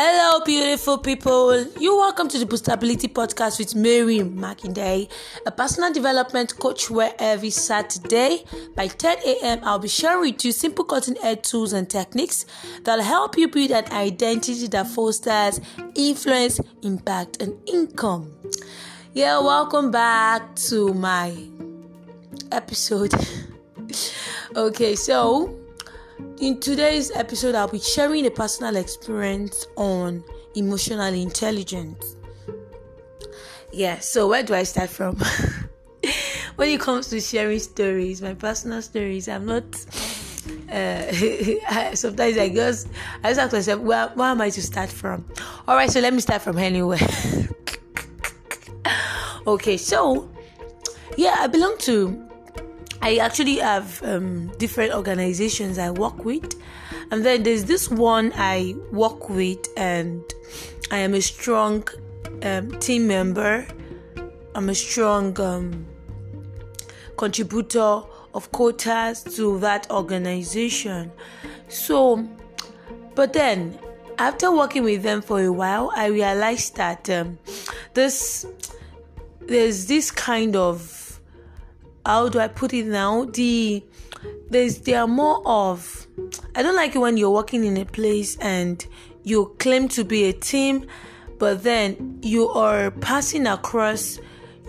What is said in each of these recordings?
Hello, beautiful people. You welcome to the Boostability Podcast with Mary Makinde, a personal development coach where every Saturday by 10 a.m. I'll be sharing with you simple cutting edge tools and techniques that'll help you build an identity that fosters influence, impact, and income. Yeah, welcome back to my episode. okay, so in today's episode, I'll be sharing a personal experience on emotional intelligence. Yeah, so where do I start from? when it comes to sharing stories, my personal stories, I'm not. Uh, sometimes I guess I just ask myself, well, where am I to start from? All right, so let me start from anywhere. okay, so yeah, I belong to I actually have um, different organizations I work with, and then there's this one I work with, and I am a strong um, team member. I'm a strong um, contributor of quotas to that organization. So, but then after working with them for a while, I realized that um, this there's this kind of how do I put it now? The there's there are more of I don't like it when you're working in a place and you claim to be a team, but then you are passing across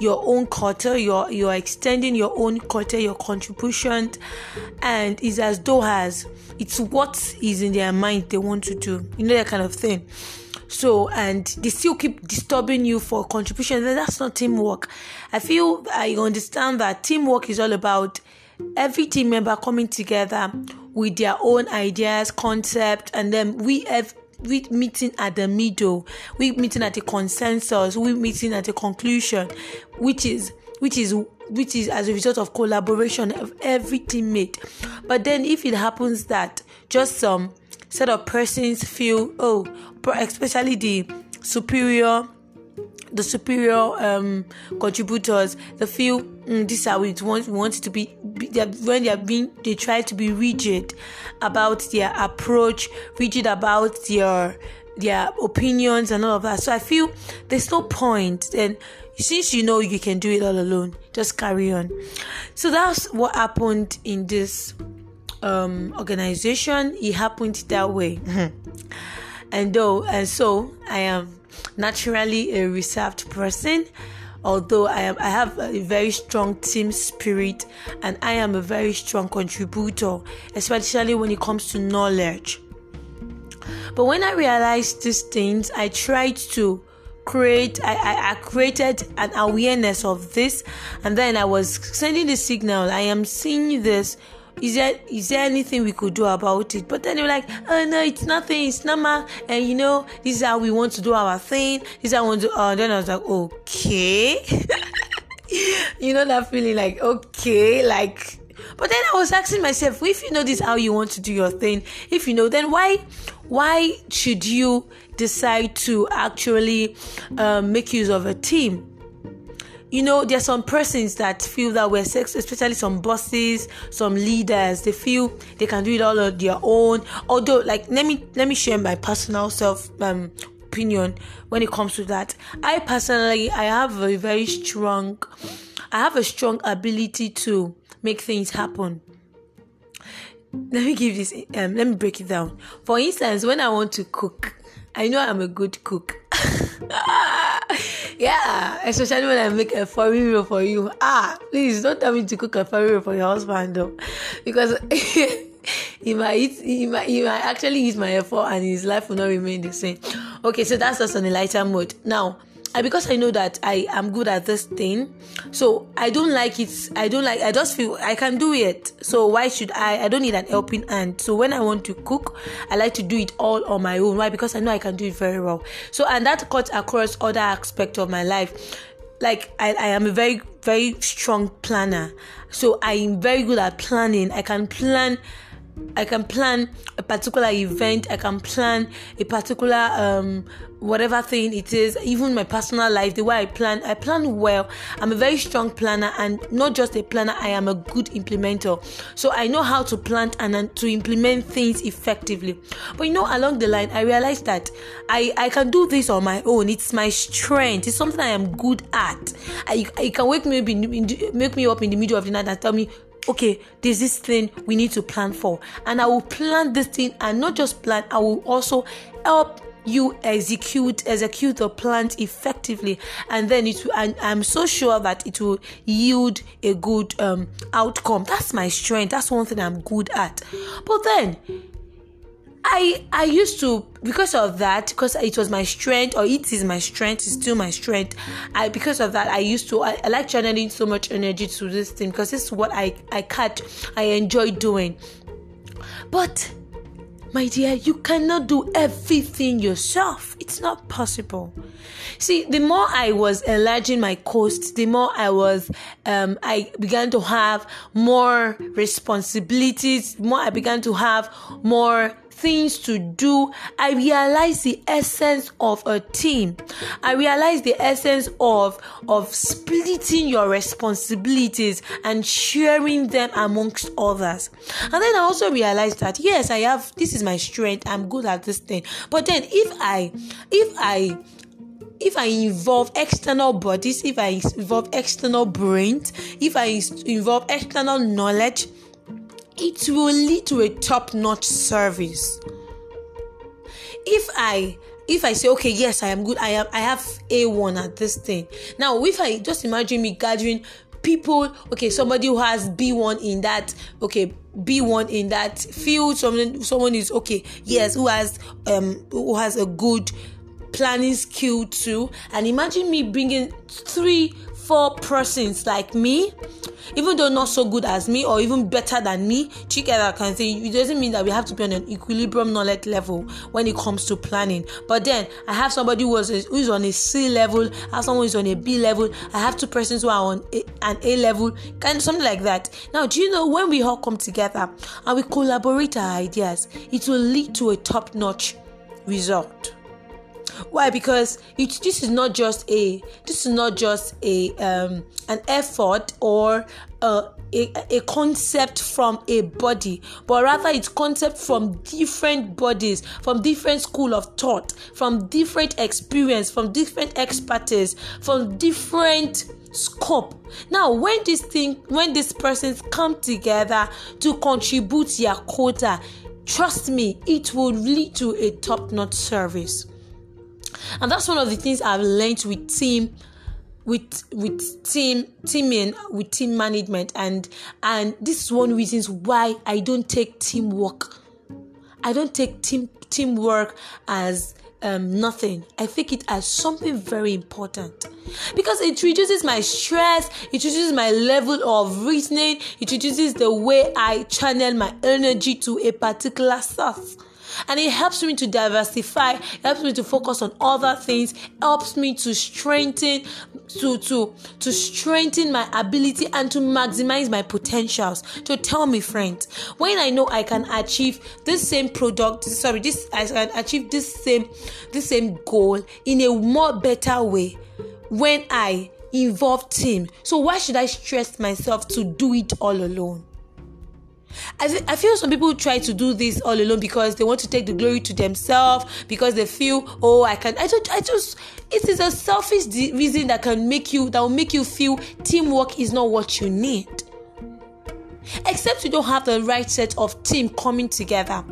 your own quarter, you're you're extending your own quarter, your contribution, and it's as though as it's what is in their mind they want to do, you know that kind of thing. So, and they still keep disturbing you for contribution. Then that's not teamwork. I feel I understand that teamwork is all about every team member coming together with their own ideas, concept, and then we have we meeting at the middle, we meeting at a consensus, we meeting at a conclusion, which is which is which is as a result of collaboration of every teammate. But then if it happens that just some set of persons feel oh especially the superior the superior um, contributors they feel mm, this is how we want, want to be, be when they are being they try to be rigid about their approach rigid about their their opinions and all of that. So i feel there's no point. and since you know you can do it all alone just carry on. So that's what happened in this um, organization. It happened that way and though and so i am naturally a reserved person although I am I have a very strong team spirit and I am a very strong contributor, especially when it comes to knowledge. But when I realized these things, I tried to create I, I, I created an awareness of this and then I was sending the signal I am seeing this is there is there anything we could do about it? But then they were like, oh no, it's nothing, it's normal, and you know, this is how we want to do our thing. This is how I want to. Uh, then I was like, okay, you know that feeling like okay, like. But then I was asking myself, if you know this how you want to do your thing, if you know, then why why should you decide to actually um, make use of a team? You know there are some persons that feel that we're sex especially some bosses some leaders they feel they can do it all on their own. Although like let me let me share my personal self um opinion when it comes to that. I personally i have a very strong i have a strong ability to make things happen. Let me give this um let me break it down. For instance when i want to cook i know i'm a good cook yeah, especially when I make a furry meal for you. Ah, please don't tell me to cook a furry meal for your husband though, because he might eat, he might he might actually eat my effort and his life will not remain the same. Okay, so that's just on a lighter mode. Now, I, because I know that I am good at this thing, so I don't like it. I don't like. I just feel I can do it. So why should I? I don't need an helping hand. So when I want to cook, I like to do it all on my own. Why? Because I know I can do it very well. So and that cuts across other aspects of my life. Like I, I am a very very strong planner. So I am very good at planning. I can plan I can plan a particular event, I can plan a particular um whatever thing it is, even my personal life, the way I plan, I plan well. I'm a very strong planner and not just a planner, I am a good implementer. So I know how to plan and to implement things effectively. But you know, along the line, I realized that I, I can do this on my own. It's my strength. It's something I am good at. I, can wake me up in, make me up in the middle of the night and tell me, okay, there's this thing we need to plan for. And I will plan this thing and not just plan, I will also help you execute execute the plan effectively. And then it will, and i'm so sure that it will yield a good um, outcome. That's my strength. That's one thing i'm good at. But then I I used to because of that because it was my strength or it is my strength it's still my strength I because of that I used to I, I like channeling so much energy to this thing because this is what I I catch I enjoy doing. But my dear you cannot do everything yourself. It's not possible. See the more I was enlarging my coast the more I was um I began to have more responsibilities more I began to have more things to do, I realize the essence of a team. I realize the essence of of splitting your responsibilities and sharing them amongst others. And then I also realized that yes, I have this is my strength. I'm good at this thing. But then if I if I if I involve external bodies, if I involve external brains, if I involve external knowledge, it will lead to a top-notch service. If I if I say, okay, yes, I am good, I am I have A1 at this thing. Now, if I just imagine me gathering people, okay, somebody who has B1 in that, okay, B1 in that field, someone someone is okay, yes, who has um who has a good planning skill too. And imagine me bringing three, four persons like me even though not so good as me or even better than me, together can say it doesn't mean that we have to be on an equilibrium knowledge level when it comes to planning. But then I have somebody who was who is on a C level, I have someone who is on a B level, I have two persons who are on a, an A level, kind of something like that. Now, do you know when we all come together and we collaborate our ideas, it will lead to a top-notch result why? Because it this is not just a this is not just a um an effort or a, a, a concept from a body but rather it's concept from different bodies from different school of thought from different experience from different expertise from different scope. Now when this thing when these persons come together to contribute their quota trust me it will lead to a top-notch service and that's one of the things I've learned with team with with team teaming with team management. And and this is one reasons why I don't take teamwork. I don't take team teamwork as um, nothing. I think it as something very important. Because it reduces my stress, it reduces my level of reasoning, it reduces the way I channel my energy to a particular source and it helps me to diversify helps me to focus on other things helps me to strengthen to to to strengthen my ability and to maximize my potentials. To tell me friends when i know i can achieve this same product sorry this i can achieve this same this same goal in a more better way when i involve team. So why should i stress myself to do it all alone I, feel some people try to do this all alone because they want to take the glory to themselves because they feel oh I can I just I just it is a selfish de- reason that can make you that will make you feel teamwork is not what you need. Except you don't have the right set of team coming together.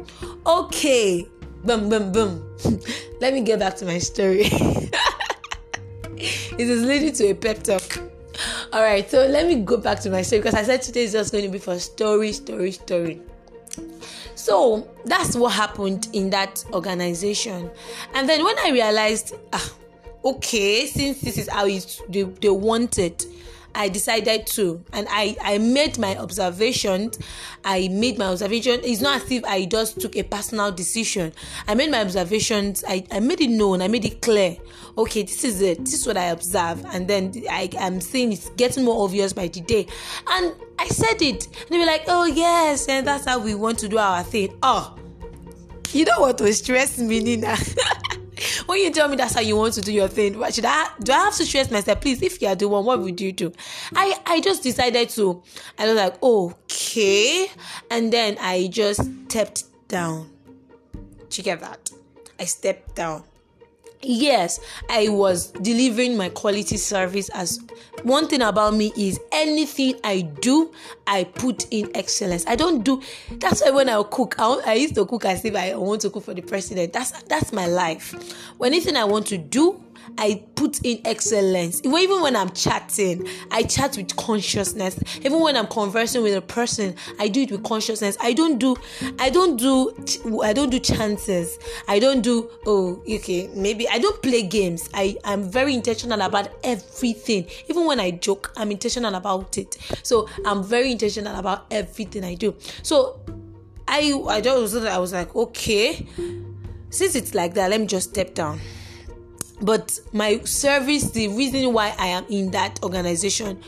Okay. Boom boom boom. Let me get back to my story. It is leading to a pep talk all right, so let me go back to my story because I said today is just going to be for story, story, story. So that's what happened in that organization. And then when I realized, ah, okay, since this is how it, they, they want it, I decided to, and I I made my observations. I made my observation. It's not as if I just took a personal decision. I made my observations. I, I made it known. I made it clear. Okay, this is it. This is what I observe, and then I am seeing it's getting more obvious by the day. And I said it, and they were like, "Oh yes," and that's how we want to do our thing. Oh, you know what was stress me, Nina. when you tell me that's how you want to do your thing, what should I do? I have to stress myself, please. If you are the one, what would you do? I I just decided to. I was like, okay, and then I just stepped down. Check that. I stepped down yes i was delivering my quality service as one thing about me is anything i do i put in excellence. I don't do that's why when i cook I, I used to cook as if i want to cook for the president. That's that's my life. When anything i want to do I put in excellence. Even when I'm chatting, I chat with consciousness. Even when I'm conversing with a person, I do it with consciousness. I don't do, I don't do, I don't do chances. I don't do, oh, okay, maybe I don't play games. I am very intentional about everything. Even when I joke, I'm intentional about it. So I'm very intentional about everything I do. So I, I just, I was like, okay, since it's like that, let me just step down but my service the reason why i am in that organization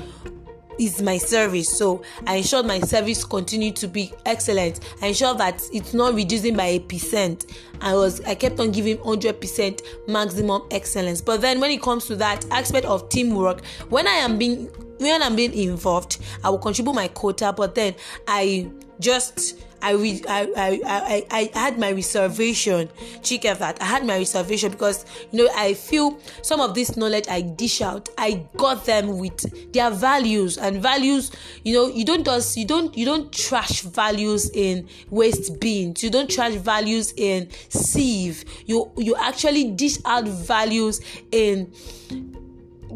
is my service. So i ensure my service continue to be excellent. I ensure that it's not reducing by a percent. I was i kept on giving 100% maximum excellence. But then when it comes to that aspect of teamwork when i am being when i'm being involved i will contribute my quota. But then i just I, re- I, I, I, I had my reservation. Check that. I had my reservation because you know I feel some of this knowledge I dish out, I got them with their values and values. You know, you don't just you don't you don't trash values in waste bins. You don't trash values in sieve. You you actually dish out values in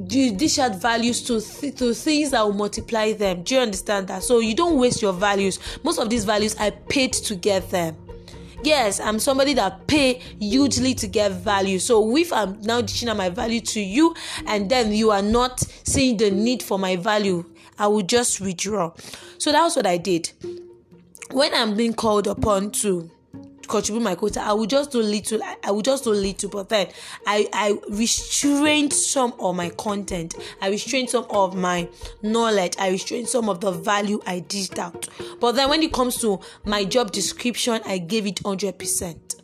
dish out values to th- to things that will multiply them. Do you understand that? So you don't waste your values. Most of these values I paid to get them. Yes, I'm somebody that pay hugely to get value. So if I'm now dishing out my value to you, and then you are not seeing the need for my value, I will just withdraw. So that's what I did. When I'm being called upon to contribute my quota i will just do little i will just do little but then i i restrained some of my content. I restrained some of my knowledge. I restrained some of the value i dished out. But then when it comes to my job description i gave it 100%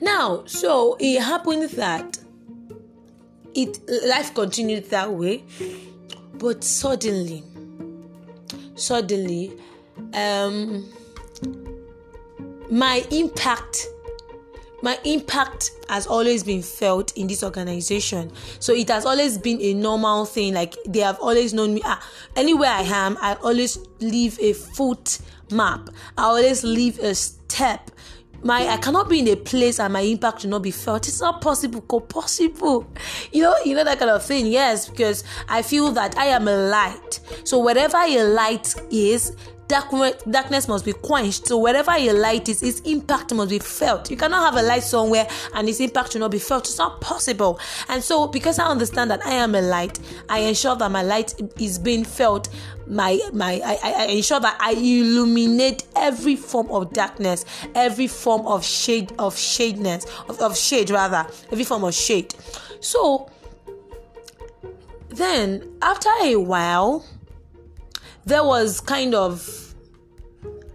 now so it happened that it life continued that way but suddenly suddenly um my impact my impact has always been felt in this organization so it has always been a normal thing like they have always known me ah, anywhere i am i always leave a foot map i always leave a step my I cannot be in a place and my impact will not be felt. It's not possible, co possible. You know, you know that kind of thing. Yes, because I feel that I am a light. So whatever a light is, darkness must be quenched. So wherever your light is, its impact must be felt. You cannot have a light somewhere and its impact should not be felt. It's not possible. And so because I understand that I am a light, I ensure that my light is being felt. My my I, I ensure that I illuminate every form of darkness, every form of shade of shadeness, of, of shade rather, every form of shade. So then after a while there was kind of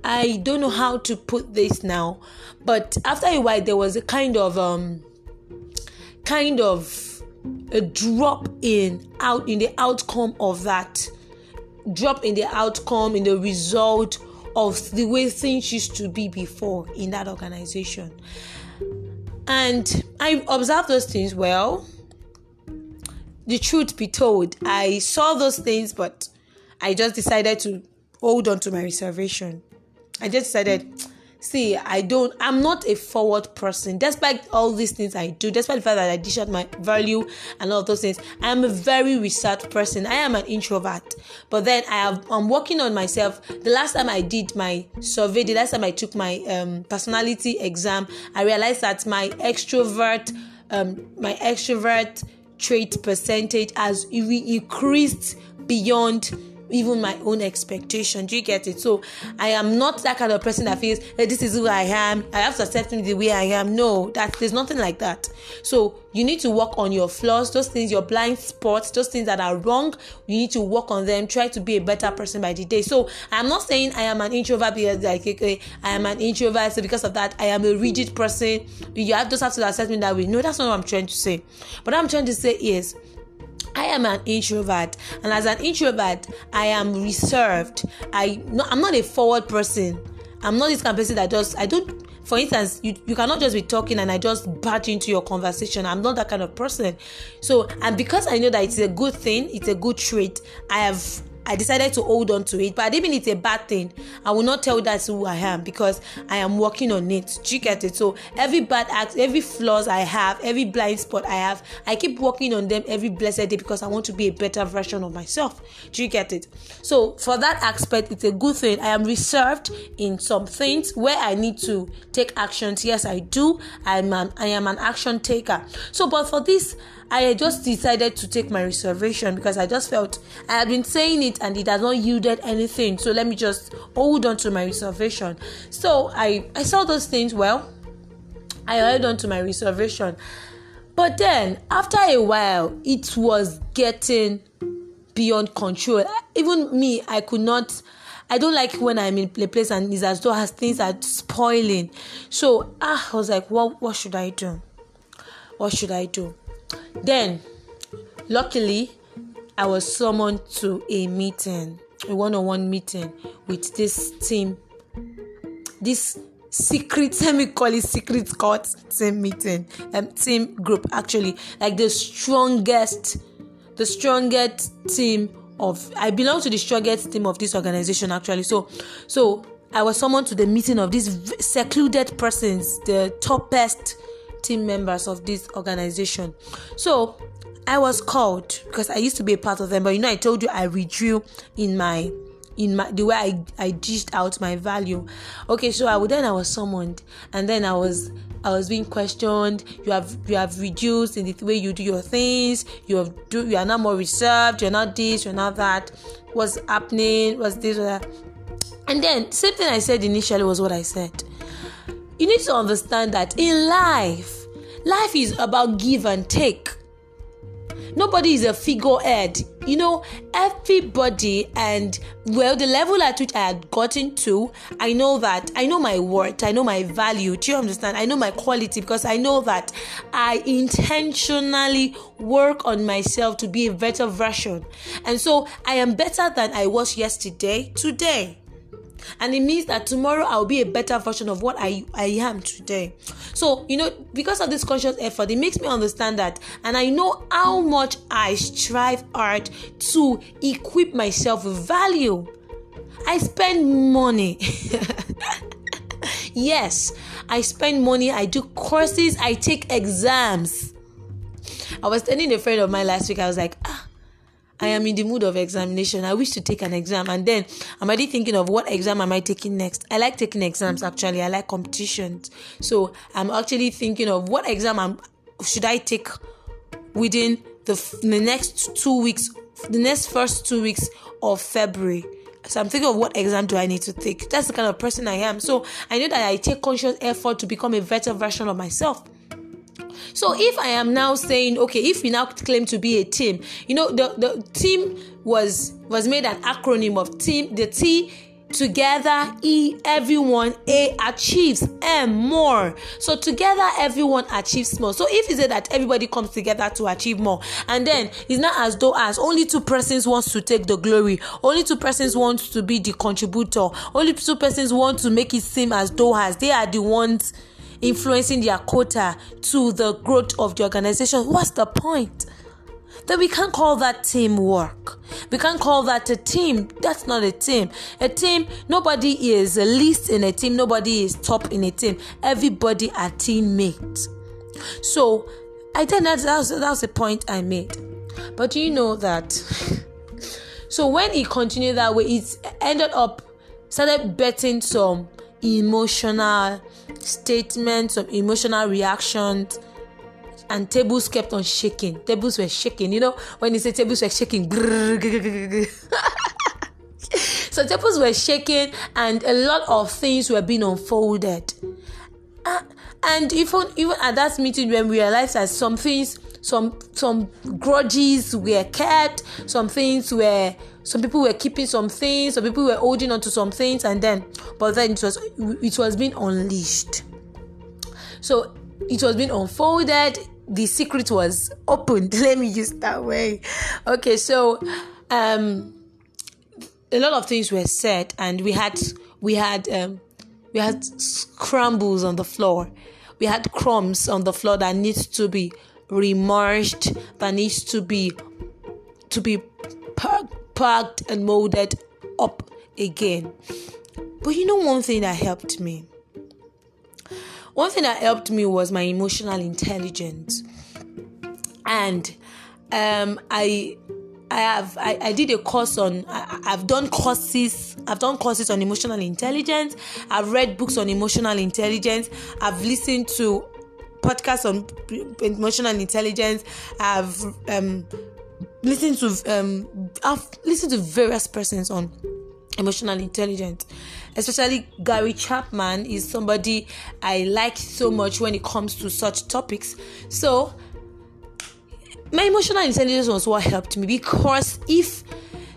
I don't know how to put this now, but after a while there was a kind of um kind of a drop in out in the outcome of that drop in the outcome in the result of the way things used to be before in that organization. And i observed those things well the truth be told i saw those things but I just decided to hold on to my reservation. I just decided, see, I don't, I'm not a forward person. Despite all these things I do, despite the fact that I dish out my value and all those things, I'm a very reserved person. I am an introvert. But then I have, I'm working on myself. The last time I did my survey, the last time I took my um, personality exam, I realized that my extrovert, um, my extrovert trait percentage has increased beyond even my own expectation. Do you get it? So I am not that kind of person that feels hey, this is who I am. I have to accept me the way I am. No, that there's nothing like that. So you need to work on your flaws, those things, your blind spots, those things that are wrong. You need to work on them. Try to be a better person by the day. So I'm not saying I am an introvert because like okay, I am an introvert. So because of that, I am a rigid person. You have just have to accept me that way. No, that's not what I'm trying to say. But I'm trying to say is I am an introvert, and as an introvert, I am reserved. I no, I'm not a forward person. I'm not this kind of person that just I don't. For instance, you, you cannot just be talking and I just barge into your conversation. I'm not that kind of person. So, and because I know that it's a good thing, it's a good trait, I have I decided to hold on to it, but I didn't mean it's a bad thing. I will not tell that's who I am because I am working on it. Do you get it? So every bad act, every flaws I have, every blind spot I have, I keep working on them every blessed day because I want to be a better version of myself. Do you get it? So for that aspect, it's a good thing. I am reserved in some things where I need to take actions. Yes, I do. I'm an I am an action taker. So, but for this I just decided to take my reservation because I just felt I had been saying it and it has not yielded anything. So let me just hold on to my reservation. So I I saw those things well. I held on to my reservation. But then after a while it was getting beyond control. Even me, I could not I don't like when I'm in a place and it's as though as things are spoiling. So ah, I was like, what what should I do? What should I do? Then, luckily, I was summoned to a meeting, a one on one meeting with this team, this secret, let me call it secret court team meeting, um, team group actually, like the strongest, the strongest team of, I belong to the strongest team of this organization actually. So, so I was summoned to the meeting of these secluded persons, the toppest team members of this organization. So I was called because I used to be a part of them, but you know, I told you I withdrew in my in my the way I, I dished out my value. Okay, so I would then I was summoned and then I was I was being questioned. You have you have reduced in the way you do your things. You have do you are now more reserved. You're not this. You're not that. What's happening? What's this? Or that? And then same thing I said initially was what I said you need to understand that in life, life is about give and take. Nobody is a figurehead. You know, everybody, and well, the level at which I had gotten to, I know that I know my worth, I know my value. Do you understand? I know my quality because I know that I intentionally work on myself to be a better version. And so I am better than I was yesterday, today and it means that tomorrow I'll be a better version of what I, I am today. So, you know, because of this conscious effort, it makes me understand that, and I know how much I strive hard to equip myself with value. I spend money. yes, I spend money, I do courses, I take exams. I was telling a friend of mine last week, I was like, ah, I am in the mood of examination. I wish to take an exam, and then I'm already thinking of what exam am I taking next. I like taking exams actually. I like competitions, so I'm actually thinking of what exam I'm, should I take within the the next two weeks, the next first two weeks of February. So I'm thinking of what exam do I need to take. That's the kind of person I am. So I know that I take conscious effort to become a better version of myself. So if I am now saying, okay, if we now claim to be a team, you know, the, the team was was made an acronym of team, the T together e everyone a achieves m more. So together everyone achieves more. So if you say that everybody comes together to achieve more and then it's not as though as only two persons wants to take the glory only two persons want to be the contributor only two persons want to make it seem as though as they are the ones influencing their quota to the growth of the organization, what's the point? Then we can't call that teamwork. We can't call that a team. That's not a team. A team, nobody is least in a team, nobody is top in a team. Everybody are teammates. So I think that that's that's the point I made. But you know that? so when it continued that way, it ended up started betting some emotional statements, some emotional reactions. and tables kept on shaking. Tables were shaking. You know, when you say tables were shaking, so tables were shaking, and a lot of things were being unfolded. Uh, and even even at that meeting, when we realized that some things, some some grudges were kept, some things were some people were keeping some things, some people were holding on to some things, and then but then it was it was being unleashed. So it was being unfolded. The secret was opened. Let me use that way. Okay so um a lot of things were said and we had we had um we had scrambles on the floor. We had crumbs on the floor that needs to be remerged that needs to be to be packed and molded up again but you know one thing that helped me one thing that helped me was my emotional intelligence, and um, I I have I, I did a course on I, have done courses I've done courses on emotional intelligence. I've read books on emotional intelligence. I've listened to podcasts on emotional intelligence. I've um, listened to um, I've listened to various persons on emotional intelligence especially gary chapman is somebody i like so much when it comes to such topics so my emotional intelligence was what helped me because if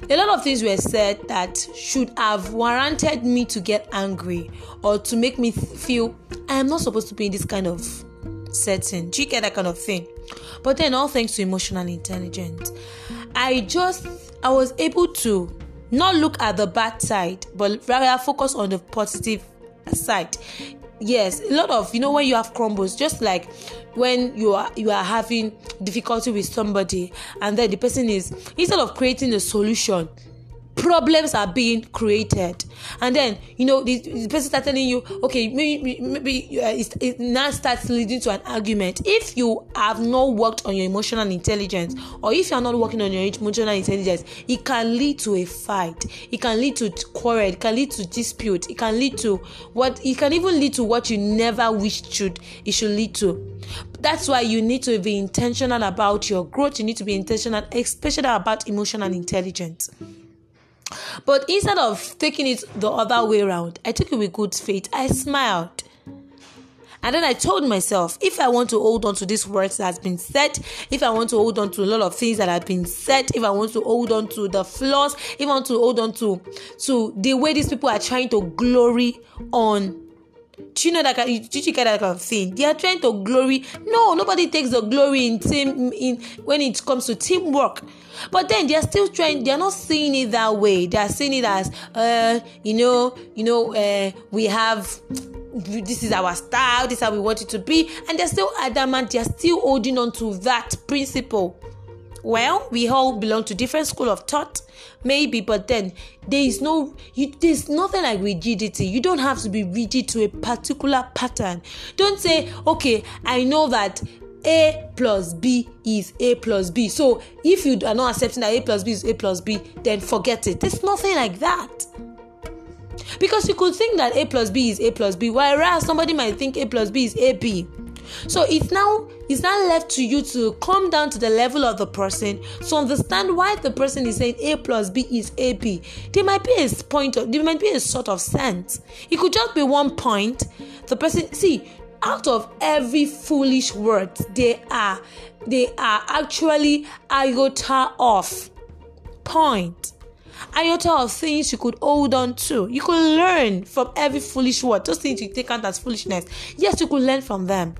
a lot of things were said that should have warranted me to get angry or to make me feel I am not supposed to be in this kind of setting. Do you get that kind of thing? But then, all thanks to emotional intelligence, I just I was able to not look at the bad side but rather focus on the positive side yes a lot of you know when you have crumbles just like when you are you are having difficulty with somebody and then the person is instead of creating a solution problems are being created. And then you know the, the person start telling you okay maybe maybe uh, it, it now starts leading to an argument. If you have not worked on your emotional intelligence or if you are not working on your emotional intelligence it can lead to a fight. It can lead to quarrel. It can lead to dispute. It can lead to what it can even lead to what you never wished should it should lead to. That's why you need to be intentional about your growth. You need to be intentional especially about emotional intelligence but instead of taking it the other way around, I took it with good faith. I smiled. And then I told myself, if I want to hold on to this words that has been said, if I want to hold on to a lot of things that have been said, if I want to hold on to the flaws, if I want to hold on to to the way these people are trying to glory on do you know that did you get that kind of thing they are trying to glory. No nobody takes the glory in team in when it comes to teamwork. But then they're still trying they're not seeing it that way. They're seeing it as uh you know you know uh we have this is our style this is how we want it to be. And they're still adamant they're still holding on to that principle well we all belong to different school of thought maybe but then there is no you, there's nothing like rigidity. You don't have to be rigid to a particular pattern. Don't say okay i know that a plus b is a plus b. So if you are not accepting that a plus b is a plus b then forget it. There's nothing like that. Because you could think that a plus b is a plus b whereas somebody might think a plus b is a b. So it's now it's now left to you to come down to the level of the person to understand why the person is saying A plus B is AB. There might be a point of there might be a sort of sense. It could just be one point. The person see out of every foolish word they are they are actually iota of point iota of things you could hold on to. You could learn from every foolish word. Those things you take out as foolishness. Yes, you could learn from them.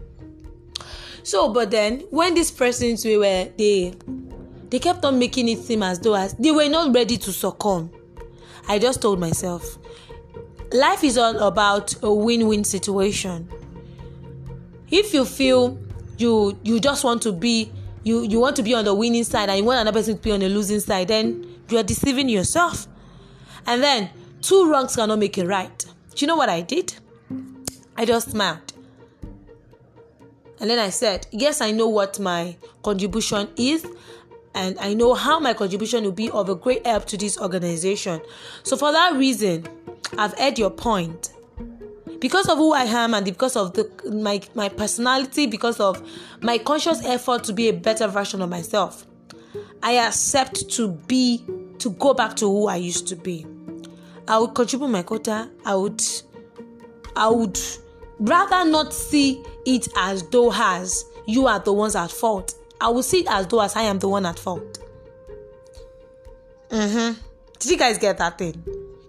So, but then when these persons we were they they kept on making it seem as though as they were not ready to succumb. I just told myself, life is all about a win-win situation. If you feel you you just want to be you you want to be on the winning side and you want another person to be on the losing side, then you are deceiving yourself. And then two wrongs cannot make a right. Do you know what I did? I just smiled. And then I said, Yes, I know what my contribution is, and I know how my contribution will be of a great help to this organization. So, for that reason, I've heard your point. because of who I am and because of the my my personality, because of my conscious effort to be a better version of myself, I accept to be to go back to who I used to be. I would contribute my quota. I would I would rather not see it as though as you are the ones at fault. I will see it as though as I am the one at fault. Mm-hmm. Did you guys get that thing?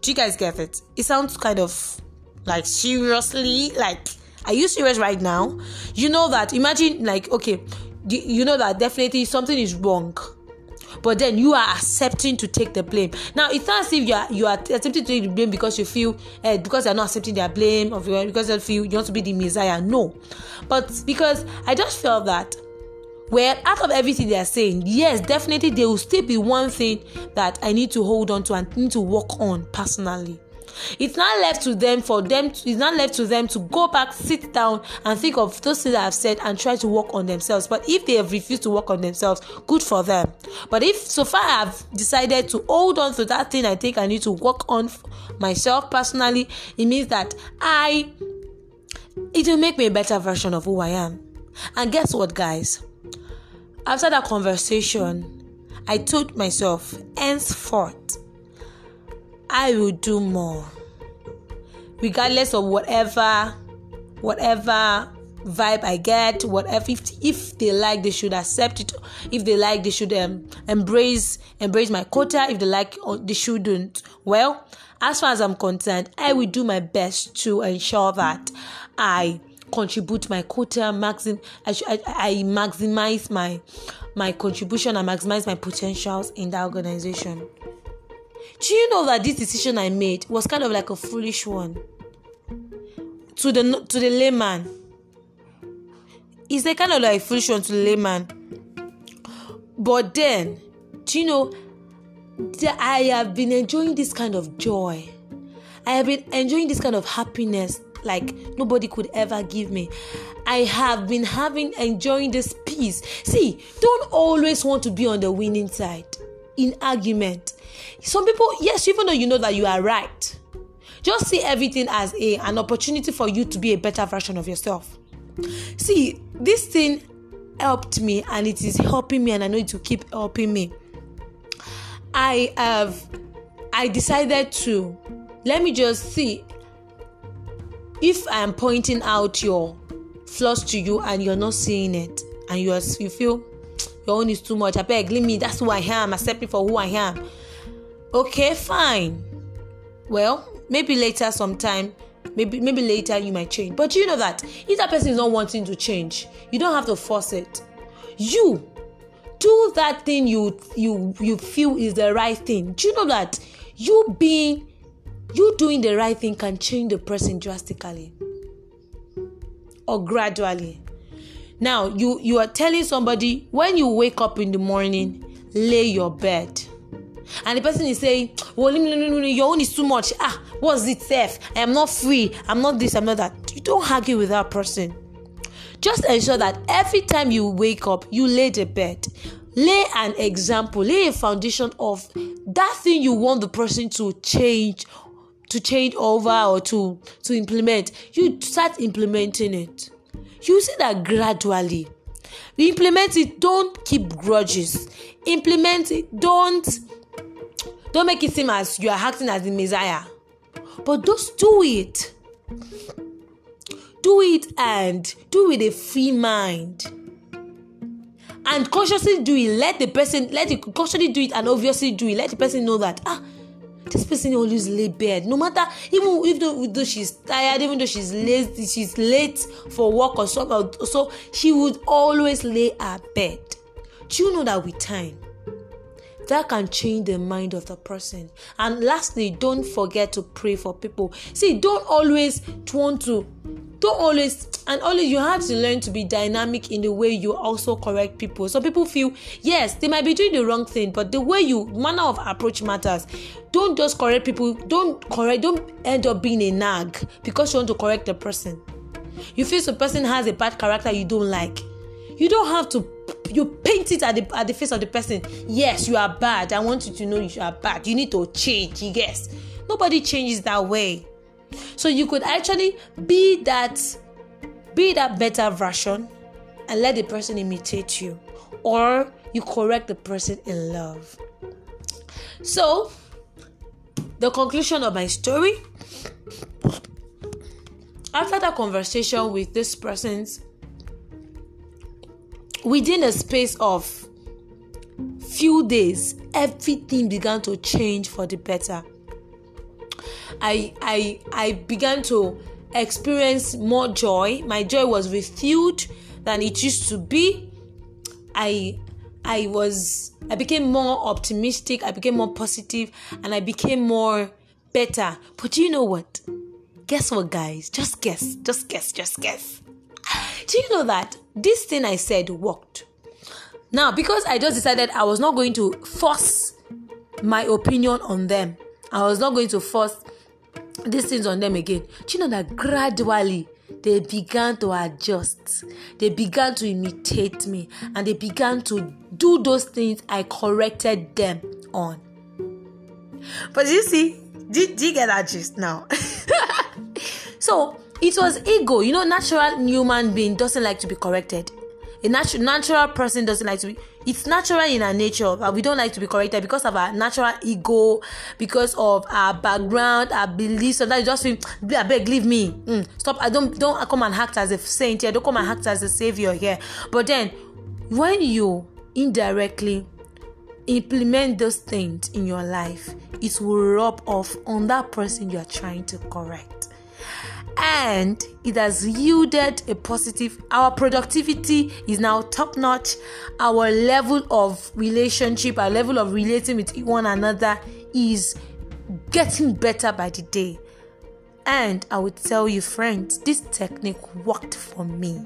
Do you guys get it? It sounds kind of like seriously like are you serious right now? You know that imagine like okay, you know that definitely something is wrong but then you are accepting to take the blame. Now it's not as if you are you are accepting to take the blame because you feel uh, because you're not accepting their blame or because you feel you want to be the messiah. No, but because I just felt that well out of everything they are saying yes definitely there will still be one thing that i need to hold on to and need to work on personally it's not left to them for them to, it's not left to them to go back sit down and think of those things i've said and try to work on themselves. But if they have refused to work on themselves good for them. But if so far i've decided to hold on to that thing i think i need to work on myself personally it means that i it will make me a better version of who i am. And guess what guys? After that conversation i told myself henceforth I will do more. Regardless of whatever whatever vibe I get, whatever if, if they like they should accept it. If they like they should um, embrace embrace my quota. If they like they shouldn't. Well, as far as I'm concerned, I will do my best to ensure that I contribute my quota maxim I, I, I maximize my my contribution and maximize my potentials in that organization do you know that this decision I made was kind of like a foolish one? To the to the layman. It's a kind of like foolish one to the layman. But then, do you know that I have been enjoying this kind of joy. I have been enjoying this kind of happiness like nobody could ever give me. I have been having enjoying this peace. See, don't always want to be on the winning side in argument. Some people, yes, even though you know that you are right, just see everything as a an opportunity for you to be a better version of yourself. See, this thing helped me and it is helping me and I know it will keep helping me. I have I decided to let me just see if I am pointing out your flaws to you and you're not seeing it and you are you feel your own is too much. I beg, leave me. That's who I am. Accept me for who I am. Okay, fine. Well, maybe later sometime, maybe maybe later you might change. But you know that if that person is not wanting to change, you don't have to force it. You do that thing you you you feel is the right thing. Do you know that you being you doing the right thing can change the person drastically or gradually now you you are telling somebody when you wake up in the morning lay your bed. And the person is saying well your own is too much. Ah what's it safe i am not free. I'm not this i'm not that. You don't argue with that person. Just ensure that every time you wake up you lay the bed. Lay an example. Lay a foundation of that thing you want the person to change to change over or to to implement. You start implementing it you see that gradually. Implement it don't keep grudges. Implement it don't don't make it seem as you are acting as the messiah. But just do it. Do it and do it with a free mind. And consciously do it. Let the person let it consciously do it and obviously do it. Let the person know that ah this person always lay bed no matter even if though, though she's tired even though she's late she's late for work or something so she would always lay her bed. Do you know that with time that can change the mind of the person. And lastly don't forget to pray for people. See don't always want to don't always and always you have to learn to be dynamic in the way you also correct people. Some people feel yes they might be doing the wrong thing but the way you manner of approach matters. Don't just correct people don't correct don't end up being a nag because you want to correct the person. You feel the person has a bad character you don't like you don't have to you paint it at the at the face of the person. Yes you are bad. I want you to know you are bad. You need to change yes. Nobody changes that way. So you could actually be that be that better version and let the person imitate you or you correct the person in love. So, the conclusion of my story after that conversation with this person's within a space of few days everything began to change for the better. I i i began to experience more joy. My joy was refilled than it used to be. I i was i became more optimistic i became more positive and i became more better. But you know what? Guess what, guys? Just guess, just guess, just guess. Do you know that this thing I said worked? Now, because I just decided I was not going to force my opinion on them, I was not going to force these things on them again. Do you know that gradually they began to adjust, they began to imitate me, and they began to do those things I corrected them on. But you see, do, do you get that gist now? So it was ego. You know, natural human being doesn't like to be corrected. A natural natural person doesn't like to be. It's natural in our nature, but we don't like to be corrected because of our natural ego, because of our background, our beliefs. Sometimes you just feel, I beg, leave me. Mm, stop. I don't don't come and act as a saint here. Don't come and act as a savior here. But then, when you indirectly implement those things in your life, it will rub off on that person you are trying to correct and it has yielded a positive our productivity is now top notch. Our level of relationship our level of relating with one another is getting better by the day. And i would tell you friends this technique worked for me.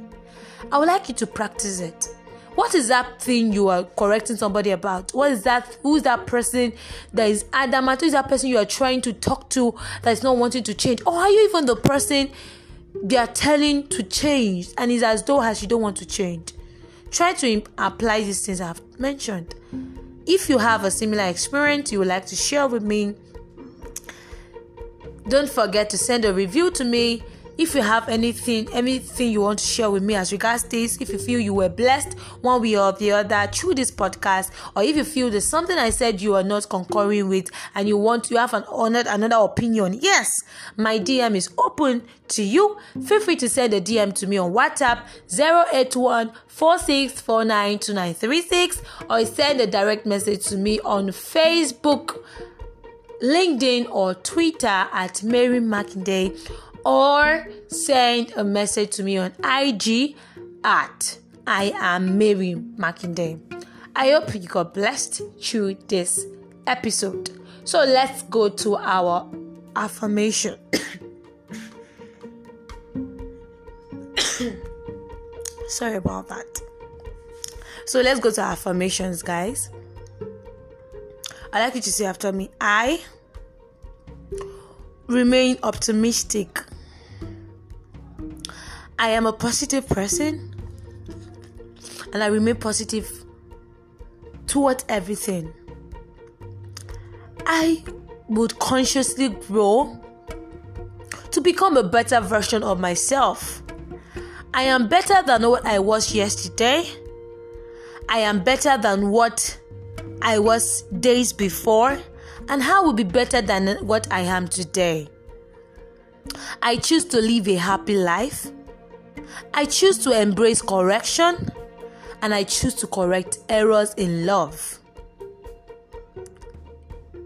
I would like you to practice it what is that thing you are correcting somebody about? What is that who's that person that is adamant who is that person you are trying to talk to that is not wanting to change? Or are you even the person they are telling to change and it's as though as you don't want to change? Try to imp- apply these things i've mentioned. If you have a similar experience you would like to share with me don't forget to send a review to me if you have anything anything you want to share with me as regards this if you feel you were blessed one way or the other through this podcast or if you feel there's something i said you are not concurring with and you want to have an honored another opinion yes my dm is open to you. Feel free to send a dm to me on whatsapp 081 46492936 or send a direct message to me on facebook linkedin or twitter at mary Markindale or send a message to me on IG at I am Mary Markindale. I hope you got blessed through this episode. So let's go to our affirmation. Sorry about that. So let's go to affirmations, guys. I'd like you to say after me I remain optimistic. I am a positive person and I remain positive towards everything. I would consciously grow to become a better version of myself. I am better than what I was yesterday. I am better than what I was days before and how will be better than what I am today. I choose to live a happy life. I choose to embrace correction and I choose to correct errors in love.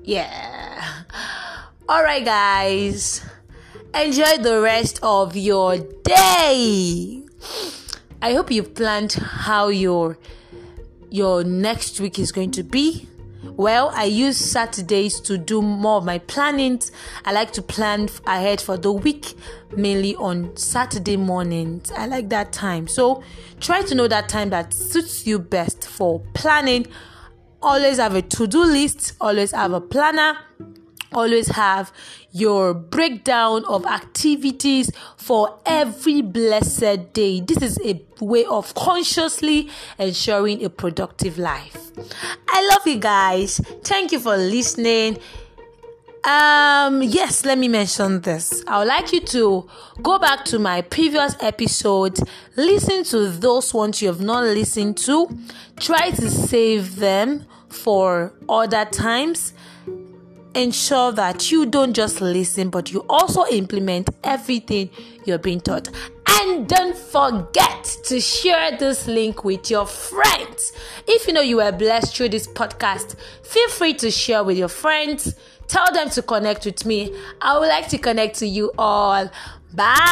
Yeah. All right, guys. Enjoy the rest of your day. I hope you've planned how your your next week is going to be. Well, I use Saturdays to do more of my planning. I like to plan ahead for the week, mainly on Saturday mornings. I like that time. So try to know that time that suits you best for planning. Always have a to do list, always have a planner always have your breakdown of activities for every blessed day. This is a way of consciously ensuring a productive life. I love you guys. Thank you for listening. Um, yes, let me mention this. I would like you to go back to my previous episodes, listen to those ones you have not listened to, try to save them for other times. Ensure that you don't just listen, but you also implement everything you're being taught. And don't forget to share this link with your friends. If you know you were blessed through this podcast, feel free to share with your friends. Tell them to connect with me. I would like to connect to you all. Bye.